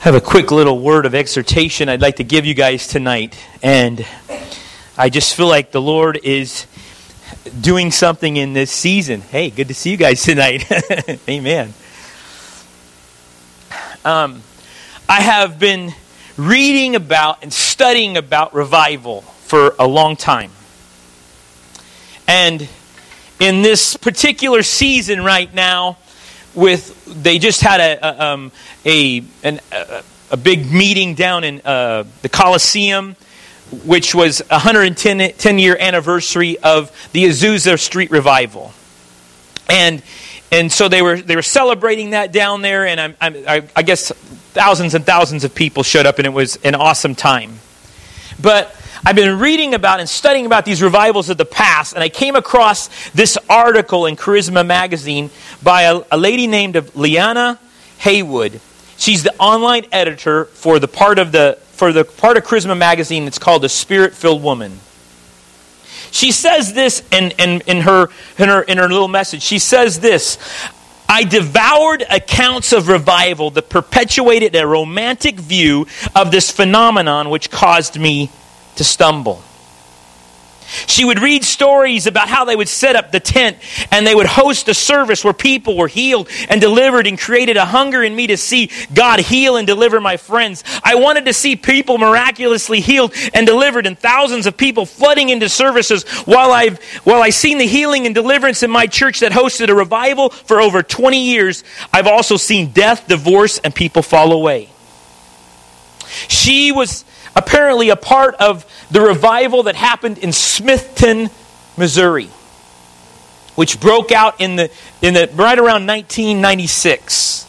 have a quick little word of exhortation I'd like to give you guys tonight. And I just feel like the Lord is doing something in this season. Hey, good to see you guys tonight. Amen. Um, I have been reading about and studying about revival for a long time. And in this particular season right now, with they just had a a, um, a, an, a, big meeting down in uh, the Coliseum, which was a 110 10 year anniversary of the Azusa Street revival, and and so they were they were celebrating that down there, and I'm, I'm, I, I guess thousands and thousands of people showed up, and it was an awesome time. But I've been reading about and studying about these revivals of the past, and I came across this article in Charisma Magazine by a, a lady named Leilani Haywood. She's the online editor for the part of the for the part of Charisma Magazine that's called The Spirit Filled Woman. She says this in, in, in, her, in, her, in her little message. She says this I devoured accounts of revival that perpetuated a romantic view of this phenomenon which caused me to stumble. She would read stories about how they would set up the tent and they would host a service where people were healed and delivered and created a hunger in me to see God heal and deliver my friends. I wanted to see people miraculously healed and delivered and thousands of people flooding into services while I've while I've seen the healing and deliverance in my church that hosted a revival for over 20 years, I've also seen death, divorce and people fall away. She was apparently a part of the revival that happened in Smithton, Missouri, which broke out in the, in the right around 1996.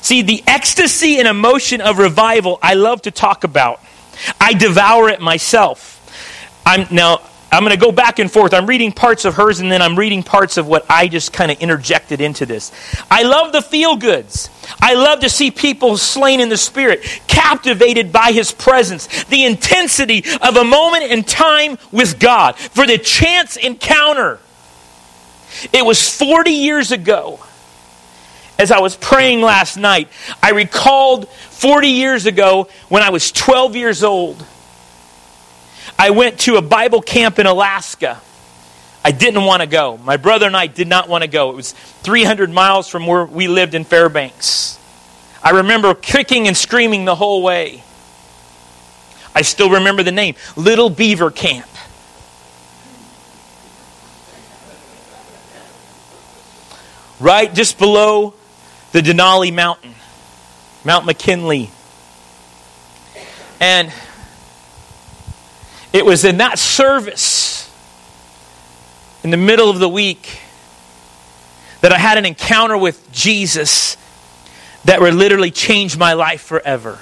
See, the ecstasy and emotion of revival I love to talk about. I devour it myself. I'm now I'm going to go back and forth. I'm reading parts of hers and then I'm reading parts of what I just kind of interjected into this. I love the feel goods. I love to see people slain in the spirit, captivated by his presence, the intensity of a moment in time with God, for the chance encounter. It was 40 years ago. As I was praying last night, I recalled 40 years ago when I was 12 years old I went to a Bible camp in Alaska. I didn't want to go. My brother and I did not want to go. It was 300 miles from where we lived in Fairbanks. I remember kicking and screaming the whole way. I still remember the name Little Beaver Camp. Right just below the Denali Mountain, Mount McKinley. And it was in that service, in the middle of the week, that I had an encounter with Jesus that would literally change my life forever.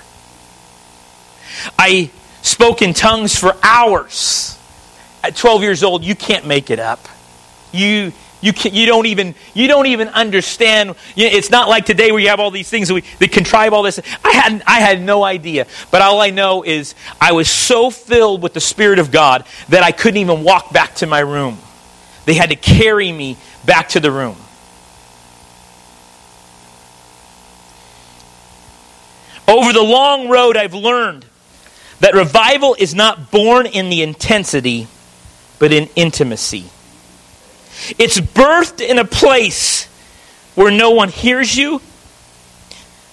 I spoke in tongues for hours. At 12 years old, you can't make it up. You you, can, you, don't even, you don't even understand. It's not like today where you have all these things that, we, that contrive all this. I had, I had no idea. But all I know is I was so filled with the Spirit of God that I couldn't even walk back to my room. They had to carry me back to the room. Over the long road, I've learned that revival is not born in the intensity, but in intimacy. It's birthed in a place where no one hears you,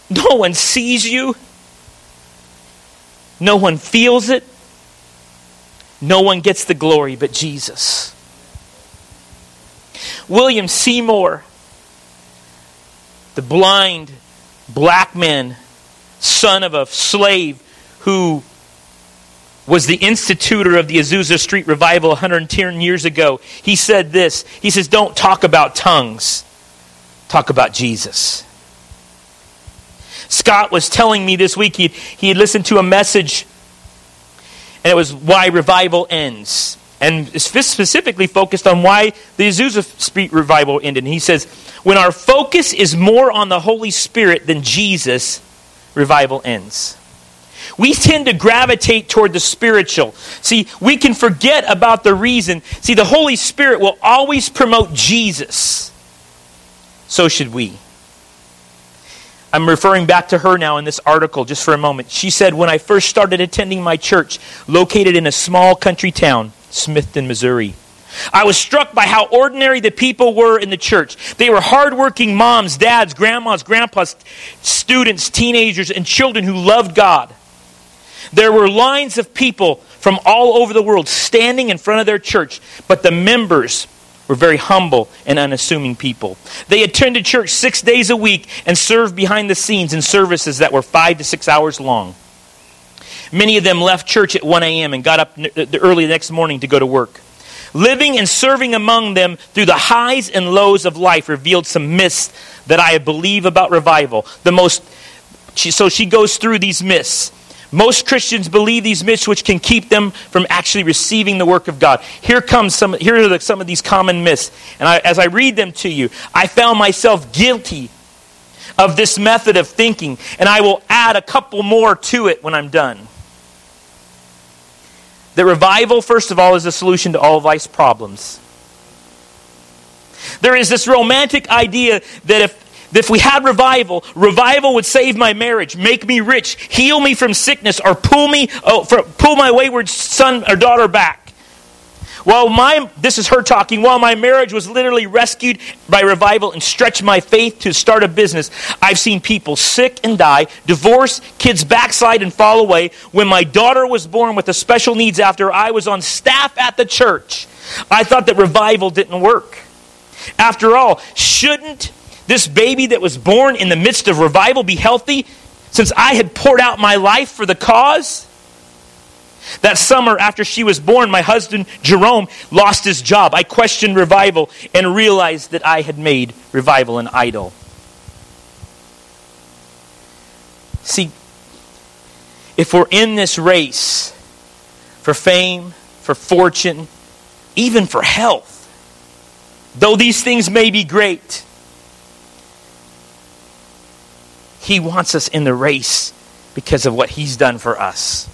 no one sees you, no one feels it, no one gets the glory but Jesus. William Seymour, the blind black man, son of a slave who was the institutor of the Azusa Street Revival 110 years ago. He said this He says, Don't talk about tongues, talk about Jesus. Scott was telling me this week he he had listened to a message, and it was Why Revival Ends. And specifically focused on why the Azusa Street Revival ended. And he says, When our focus is more on the Holy Spirit than Jesus, revival ends we tend to gravitate toward the spiritual. See, we can forget about the reason. See, the Holy Spirit will always promote Jesus. So should we. I'm referring back to her now in this article just for a moment. She said, When I first started attending my church, located in a small country town, Smithton, Missouri, I was struck by how ordinary the people were in the church. They were hardworking moms, dads, grandmas, grandpas, students, teenagers, and children who loved God. There were lines of people from all over the world standing in front of their church, but the members were very humble and unassuming people. They attended church six days a week and served behind the scenes in services that were five to six hours long. Many of them left church at 1 a.m. and got up early the next morning to go to work. Living and serving among them through the highs and lows of life revealed some myths that I believe about revival. The most, so she goes through these myths. Most Christians believe these myths, which can keep them from actually receiving the work of God. Here comes some. Here are the, some of these common myths, and I, as I read them to you, I found myself guilty of this method of thinking, and I will add a couple more to it when I'm done. That revival, first of all, is a solution to all life's problems. There is this romantic idea that if if we had revival, revival would save my marriage, make me rich, heal me from sickness, or pull me, oh, for, pull my wayward son or daughter back. While my, this is her talking, while my marriage was literally rescued by revival and stretched my faith to start a business, I've seen people sick and die, divorce, kids backslide and fall away. When my daughter was born with the special needs after I was on staff at the church, I thought that revival didn't work. After all, shouldn't this baby that was born in the midst of revival be healthy since I had poured out my life for the cause? That summer after she was born, my husband Jerome lost his job. I questioned revival and realized that I had made revival an idol. See, if we're in this race for fame, for fortune, even for health, though these things may be great, He wants us in the race because of what He's done for us.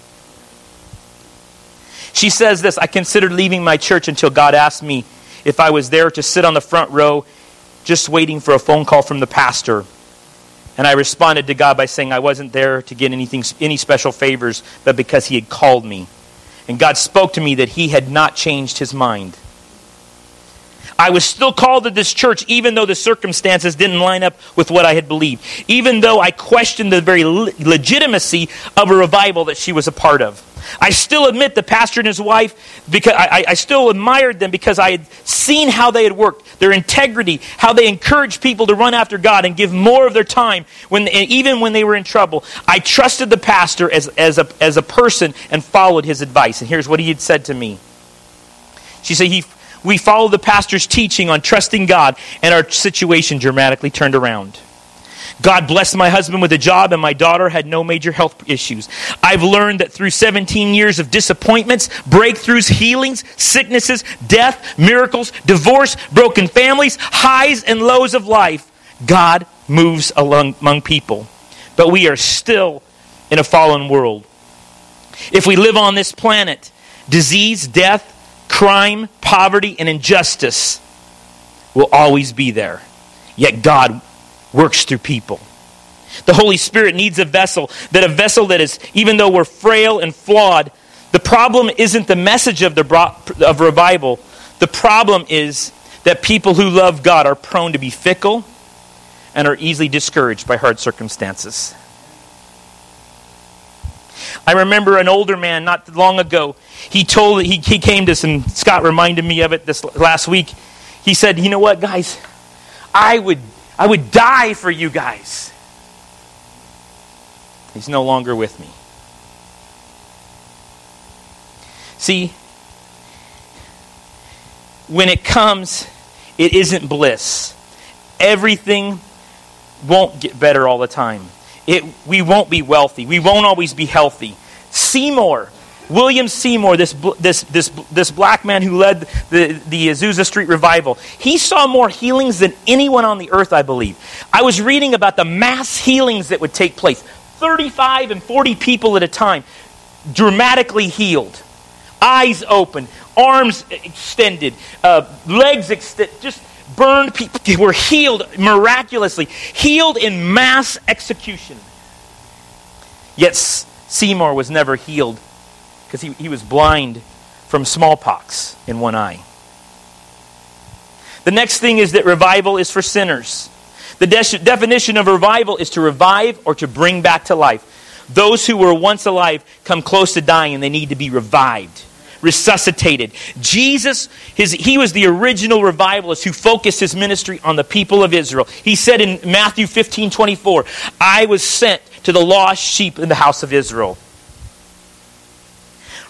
She says this I considered leaving my church until God asked me if I was there to sit on the front row just waiting for a phone call from the pastor. And I responded to God by saying I wasn't there to get anything, any special favors, but because He had called me. And God spoke to me that He had not changed His mind. I was still called to this church even though the circumstances didn't line up with what I had believed. Even though I questioned the very legitimacy of a revival that she was a part of. I still admit the pastor and his wife, because I, I, still admired them because I had seen how they had worked, their integrity, how they encouraged people to run after God and give more of their time, when, even when they were in trouble. I trusted the pastor as, as, a, as a person and followed his advice. And here's what he had said to me. She said, he, we followed the pastor's teaching on trusting God, and our situation dramatically turned around. God blessed my husband with a job, and my daughter had no major health issues. I've learned that through 17 years of disappointments, breakthroughs, healings, sicknesses, death, miracles, divorce, broken families, highs and lows of life, God moves along, among people. But we are still in a fallen world. If we live on this planet, disease, death, crime, poverty, and injustice will always be there. Yet God works through people. The Holy Spirit needs a vessel, that a vessel that is, even though we're frail and flawed, the problem isn't the message of, the, of revival. The problem is that people who love God are prone to be fickle and are easily discouraged by hard circumstances. I remember an older man not long ago. He told he, he came to some Scott reminded me of it this last week. He said, "You know what, guys? I would I would die for you guys." He's no longer with me. See, when it comes, it isn't bliss. Everything won't get better all the time it, we won't be wealthy. We won't always be healthy. Seymour, William Seymour, this, this, this, this black man who led the, the Azusa Street revival, he saw more healings than anyone on the earth, I believe. I was reading about the mass healings that would take place 35 and 40 people at a time, dramatically healed, eyes open, arms extended, uh, legs extended, just burned people were healed miraculously, healed in mass execution. Yet Seymour was never healed because he, he was blind from smallpox in one eye. The next thing is that revival is for sinners. The de- definition of revival is to revive or to bring back to life. Those who were once alive come close to dying and they need to be revived, resuscitated. Jesus, his, he was the original revivalist who focused his ministry on the people of Israel. He said in Matthew 15 24, I was sent to the lost sheep in the house of Israel.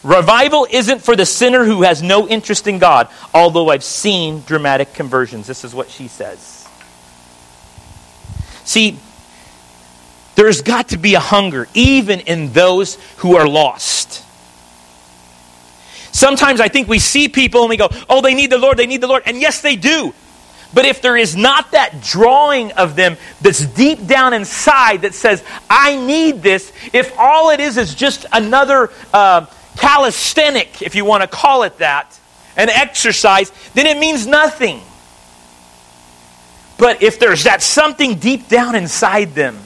Revival isn't for the sinner who has no interest in God, although I've seen dramatic conversions. This is what she says. See, there's got to be a hunger, even in those who are lost. Sometimes I think we see people and we go, oh, they need the Lord, they need the Lord. And yes, they do. But if there is not that drawing of them that's deep down inside that says, I need this, if all it is is just another uh, calisthenic, if you want to call it that, an exercise, then it means nothing. But if there's that something deep down inside them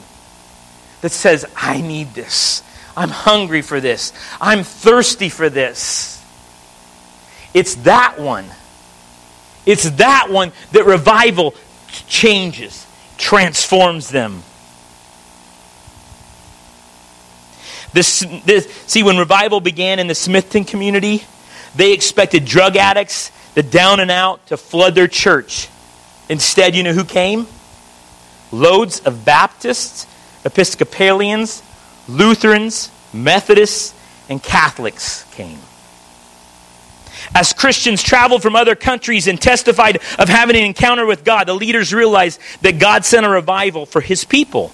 that says, I need this. I'm hungry for this. I'm thirsty for this. It's that one. It's that one that revival changes, transforms them. This, this, see, when revival began in the Smithton community, they expected drug addicts, the down and out, to flood their church. Instead, you know who came? Loads of Baptists Episcopalians, Lutherans, Methodists, and Catholics came. As Christians traveled from other countries and testified of having an encounter with God, the leaders realized that God sent a revival for his people.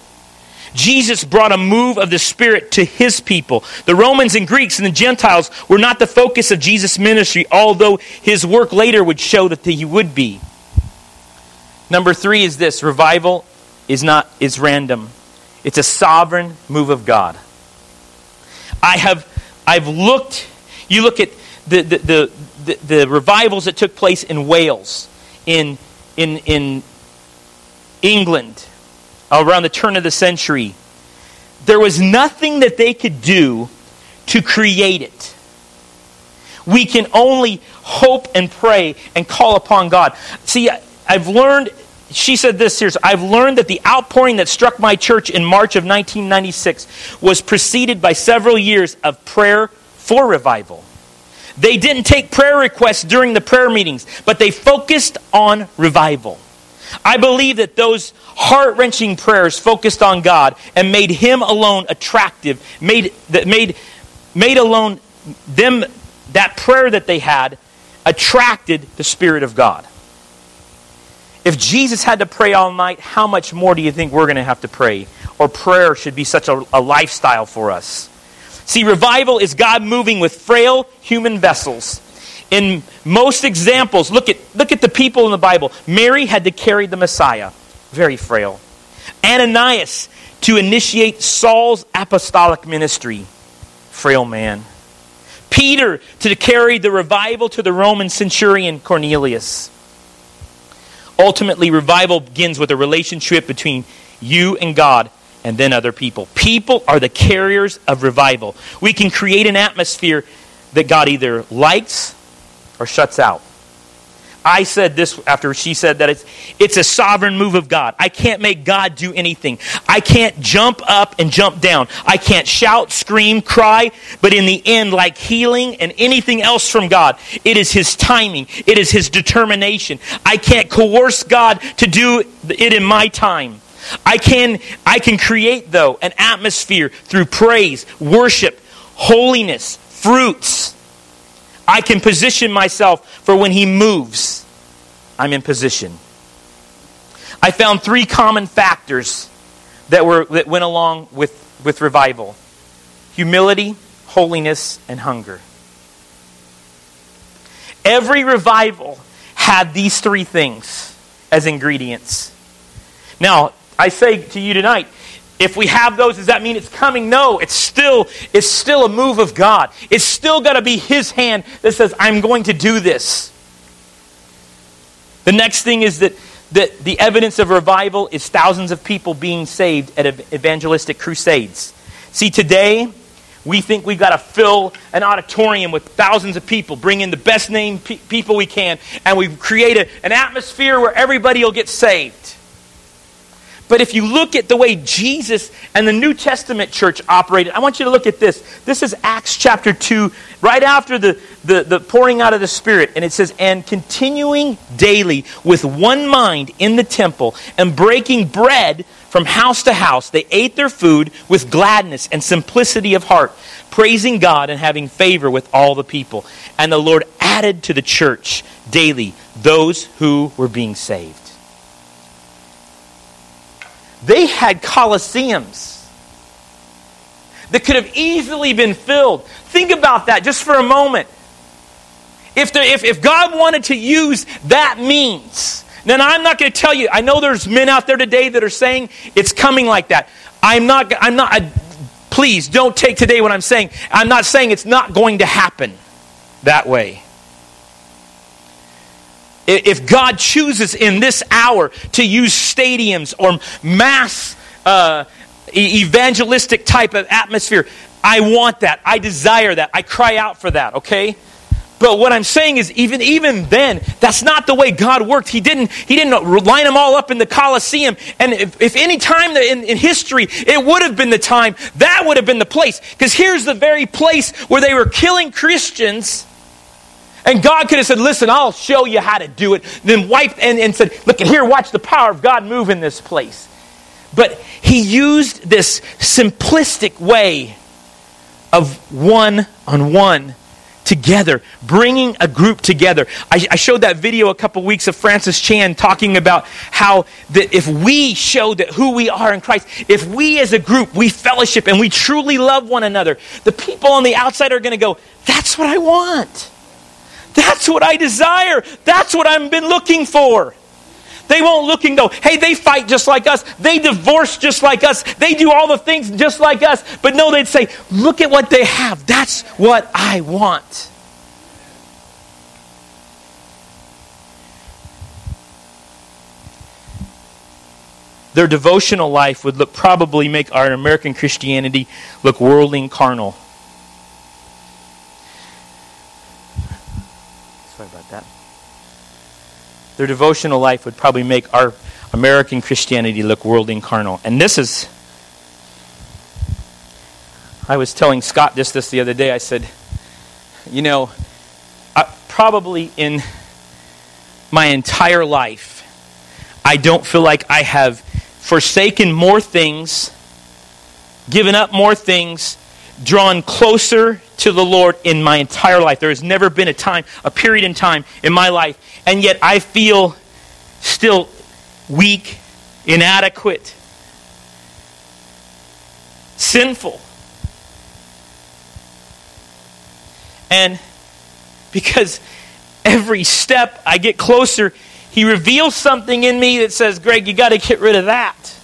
Jesus brought a move of the Spirit to his people. The Romans and Greeks and the Gentiles were not the focus of Jesus' ministry, although his work later would show that he would be. Number three is this revival is not is random. It's a sovereign move of God. I have I've looked, you look at the, the, the, the, revivals that took place in Wales, in, in, in England, around the turn of the century. There was nothing that they could do to create it. We can only hope and pray and call upon God. See, I've learned she said this here I've learned that the outpouring that struck my church in March of 1996 was preceded by several years of prayer for revival. They didn't take prayer requests during the prayer meetings, but they focused on revival. I believe that those heart wrenching prayers focused on God and made Him alone attractive, made, made, made alone them, that prayer that they had, attracted the Spirit of God. If Jesus had to pray all night, how much more do you think we're going to have to pray? Or prayer should be such a, a lifestyle for us. See, revival is God moving with frail human vessels. In most examples, look at, look at the people in the Bible. Mary had to carry the Messiah, very frail. Ananias to initiate Saul's apostolic ministry, frail man. Peter to carry the revival to the Roman centurion Cornelius. Ultimately, revival begins with a relationship between you and God and then other people. People are the carriers of revival. We can create an atmosphere that God either likes or shuts out. I said this after she said that it's, it's a sovereign move of God. I can't make God do anything. I can't jump up and jump down. I can't shout, scream, cry, but in the end, like healing and anything else from God, it is His timing, it is His determination. I can't coerce God to do it in my time. I can, I can create, though, an atmosphere through praise, worship, holiness, fruits I can position myself for when he moves, I'm in position. I found three common factors that, were, that went along with, with revival humility, holiness, and hunger. Every revival had these three things as ingredients. Now, I say to you tonight, if we have those, does that mean it's coming? No, it's still, it's still a move of God. It's still got to be His hand that says, I'm going to do this. The next thing is that, that the evidence of revival is thousands of people being saved at evangelistic crusades. See, today, we think we've got to fill an auditorium with thousands of people, bring in the best named pe- people we can, and we create a, an atmosphere where everybody will get saved. But if you look at the way Jesus and the New Testament church operated, I want you to look at this. This is Acts chapter 2, right after the, the, the, pouring out of the Spirit. And it says, And continuing daily with one mind in the temple and breaking bread from house to house, they ate their food with gladness and simplicity of heart, praising God and having favor with all the people. And the Lord added to the church daily those who were being saved. They had coliseums that could have easily been filled. Think about that just for a moment. If, the, if, if God wanted to use that means, then I'm not going to tell you. I know there's men out there today that are saying it's coming like that. I'm not, I'm not, I, please don't take today what I'm saying. I'm not saying it's not going to happen that way. If God chooses in this hour to use stadiums or mass uh, evangelistic type of atmosphere, I want that. I desire that. I cry out for that, okay? But what I'm saying is, even, even then, that's not the way God worked. He didn't, he didn't line them all up in the Colosseum. And if, if any time in, in history it would have been the time, that would have been the place. Because here's the very place where they were killing Christians and God could have said, Listen, I'll show you how to do it. Then wiped and, and said, Look at here, watch the power of God move in this place. But he used this simplistic way of one on one together, bringing a group together. I, I, showed that video a couple weeks of Francis Chan talking about how that if we show that who we are in Christ, if we as a group, we fellowship and we truly love one another, the people on the outside are going to go, that's what I want. That's what I desire. That's what I've been looking for. They won't look and go, hey, they fight just like us. They divorce just like us. They do all the things just like us. But no, they'd say, look at what they have. That's what I want. Their devotional life would look, probably make our American Christianity look worldly and carnal. Their devotional life would probably make our American Christianity look worldly and carnal. And this is. I was telling Scott just this the other day. I said, you know, I, probably in my entire life, I don't feel like I have forsaken more things, given up more things, drawn closer to the Lord in my entire life. There has never been a time, a period in time in my life, and yet I feel still weak, inadequate, sinful. And because every step I get closer, he reveals something in me that says, Greg, you got to get rid of that.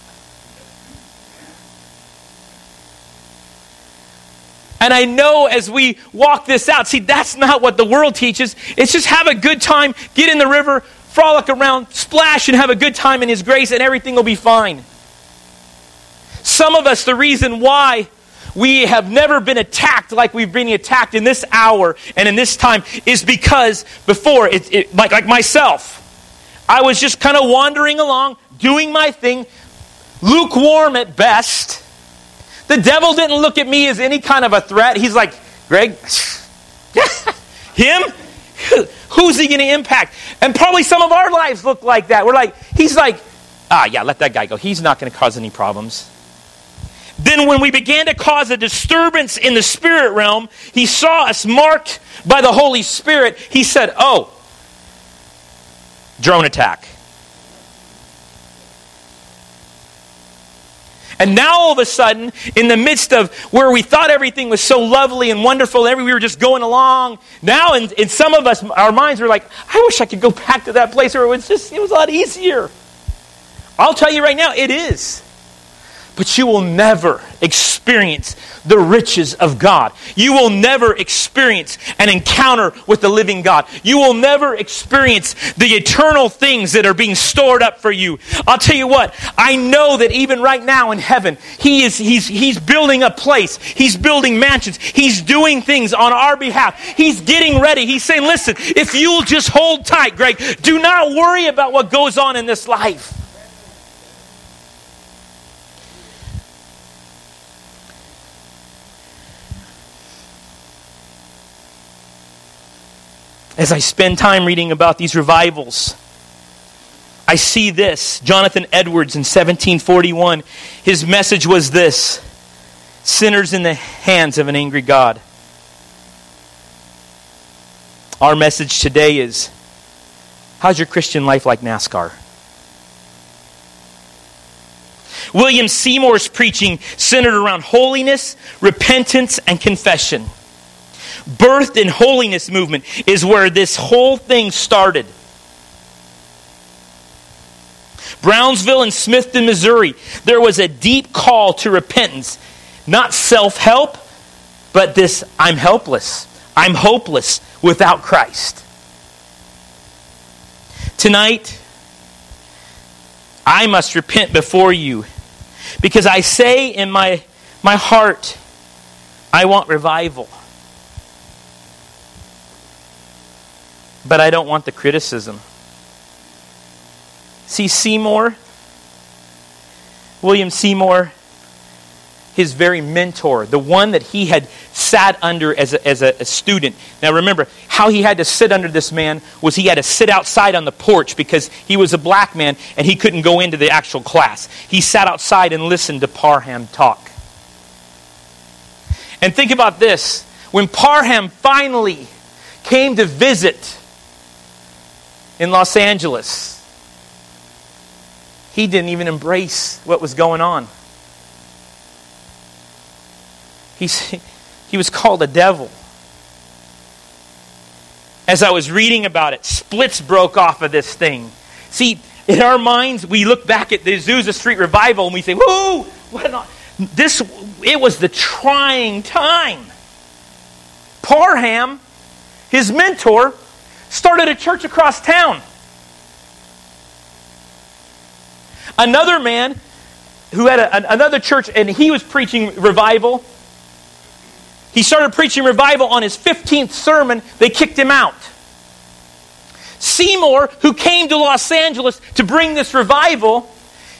And I know as we walk this out, see, that's not what the world teaches. It's just have a good time, get in the river, frolic around, splash, and have a good time in His grace, and everything will be fine. Some of us, the reason why we have never been attacked like we've been attacked in this hour and in this time is because before, it, it, like, like myself, I was just kind of wandering along, doing my thing, lukewarm at best the devil didn't look at me as any kind of a threat. He's like, Greg, him? Who's he going to impact? And probably some of our lives look like that. We're like, he's like, ah, yeah, let that guy go. He's not going to cause any problems. Then, when we began to cause a disturbance in the spirit realm, he saw us marked by the Holy Spirit. He said, Oh, drone attack. And now all of a sudden, in the midst of where we thought everything was so lovely and wonderful, and we were just going along, now in, in some of us, our minds were like, I wish I could go back to that place where it was just, it was a lot easier. I'll tell you right now, it is. But you will never experience the riches of God. You will never experience an encounter with the living God. You will never experience the eternal things that are being stored up for you. I'll tell you what, I know that even right now in heaven, He is He's He's building a place. He's building mansions. He's doing things on our behalf. He's getting ready. He's saying, listen, if you'll just hold tight, Greg, do not worry about what goes on in this life. As I spend time reading about these revivals, I see this. Jonathan Edwards in 1741, his message was this sinners in the hands of an angry God. Our message today is how's your Christian life like NASCAR? William Seymour's preaching centered around holiness, repentance, and confession birthed in holiness movement is where this whole thing started. Brownsville and Smithton, Missouri, there was a deep call to repentance. Not self help, but this I'm helpless. I'm hopeless without Christ. Tonight, I must repent before you because I say in my, my heart, I want revival. But I don't want the criticism. See, Seymour, William Seymour, his very mentor, the one that he had sat under as a, as a, a, student. Now remember, how he had to sit under this man was he had to sit outside on the porch because he was a black man and he couldn't go into the actual class. He sat outside and listened to Parham talk. And think about this when Parham finally came to visit in Los Angeles. He didn't even embrace what was going on. He's, he was called a devil. As I was reading about it, splits broke off of this thing. See, in our minds, we look back at the Azusa Street revival and we say, "Whoo! What this it was the trying time." Parham, his mentor, started a church across town. Another man who had a, another church and he was preaching revival. He started preaching revival on his 15th sermon. They kicked him out. Seymour, who came to Los Angeles to bring this revival,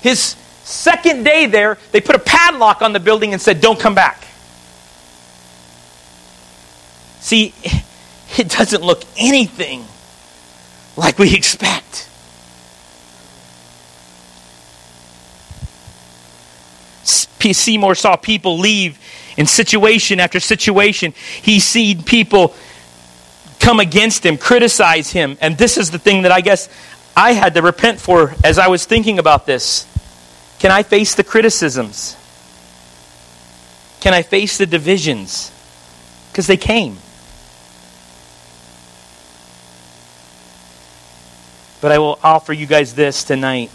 his second day there, they put a padlock on the building and said, Don't come back. See, it doesn't look anything like we expect. Seymour saw people leave in situation after situation. He seen people come against him, criticize him. And this is the thing that I guess I had to repent for as I was thinking about this. Can I face the criticisms? Can I face the divisions? Because they came. But I will offer you guys this tonight.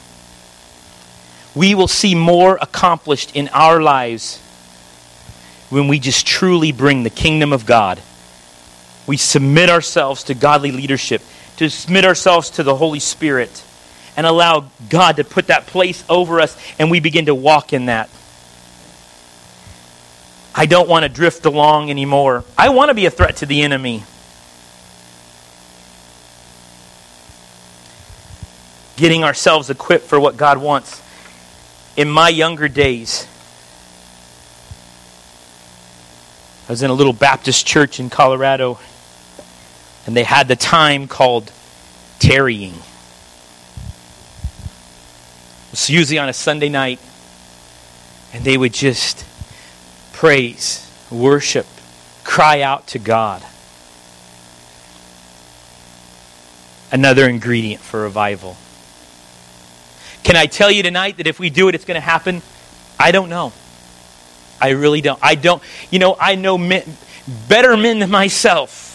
We will see more accomplished in our lives when we just truly bring the kingdom of God. We submit ourselves to godly leadership, to submit ourselves to the Holy Spirit, and allow God to put that place over us, and we begin to walk in that. I don't want to drift along anymore. I want to be a threat to the enemy. Getting ourselves equipped for what God wants. In my younger days, I was in a little Baptist church in Colorado, and they had the time called tarrying. It was usually on a Sunday night, and they would just praise, worship, cry out to God. Another ingredient for revival. Can I tell you tonight that if we do it, it's going to happen? I don't know. I really don't. I don't. You know, I know men, better men than myself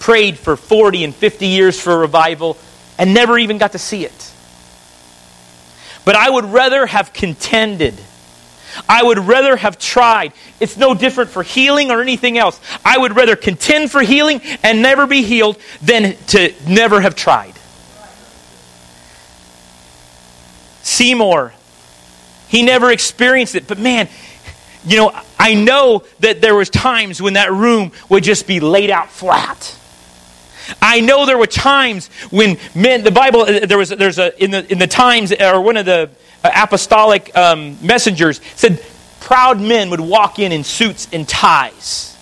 prayed for 40 and 50 years for revival and never even got to see it. But I would rather have contended I would rather have tried. It's no different for healing or anything else. I would rather contend for healing and never be healed than to never have tried. Seymour, he never experienced it, but man, you know, I know that there was times when that room would just be laid out flat. I know there were times when men, the Bible, uh, there was, there's a, in the, in the times, or one of the uh, apostolic um, messengers said, proud men would walk in in suits and ties.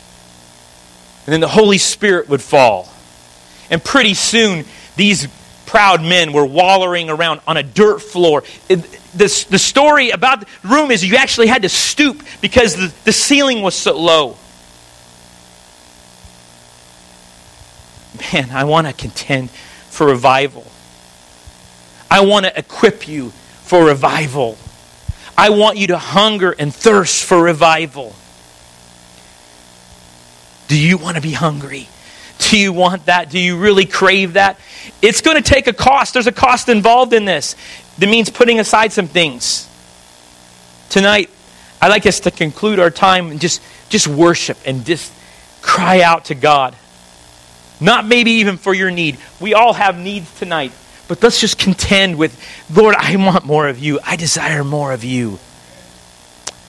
And then the Holy Spirit would fall. And pretty soon, these proud men were wallowing around on a dirt floor. The, the story about the room is you actually had to stoop because the, the ceiling was so low. Man, I want to contend for revival. I want to equip you for revival. I want you to hunger and thirst for revival. Do you want to be hungry? Do you want that? Do you really crave that? It's going to take a cost. There's a cost involved in this. That means putting aside some things. Tonight, I'd like us to conclude our time and just, just worship and just cry out to God. Not maybe even for your need. We all have needs tonight. But let's just contend with, Lord, I want more of you. I desire more of you.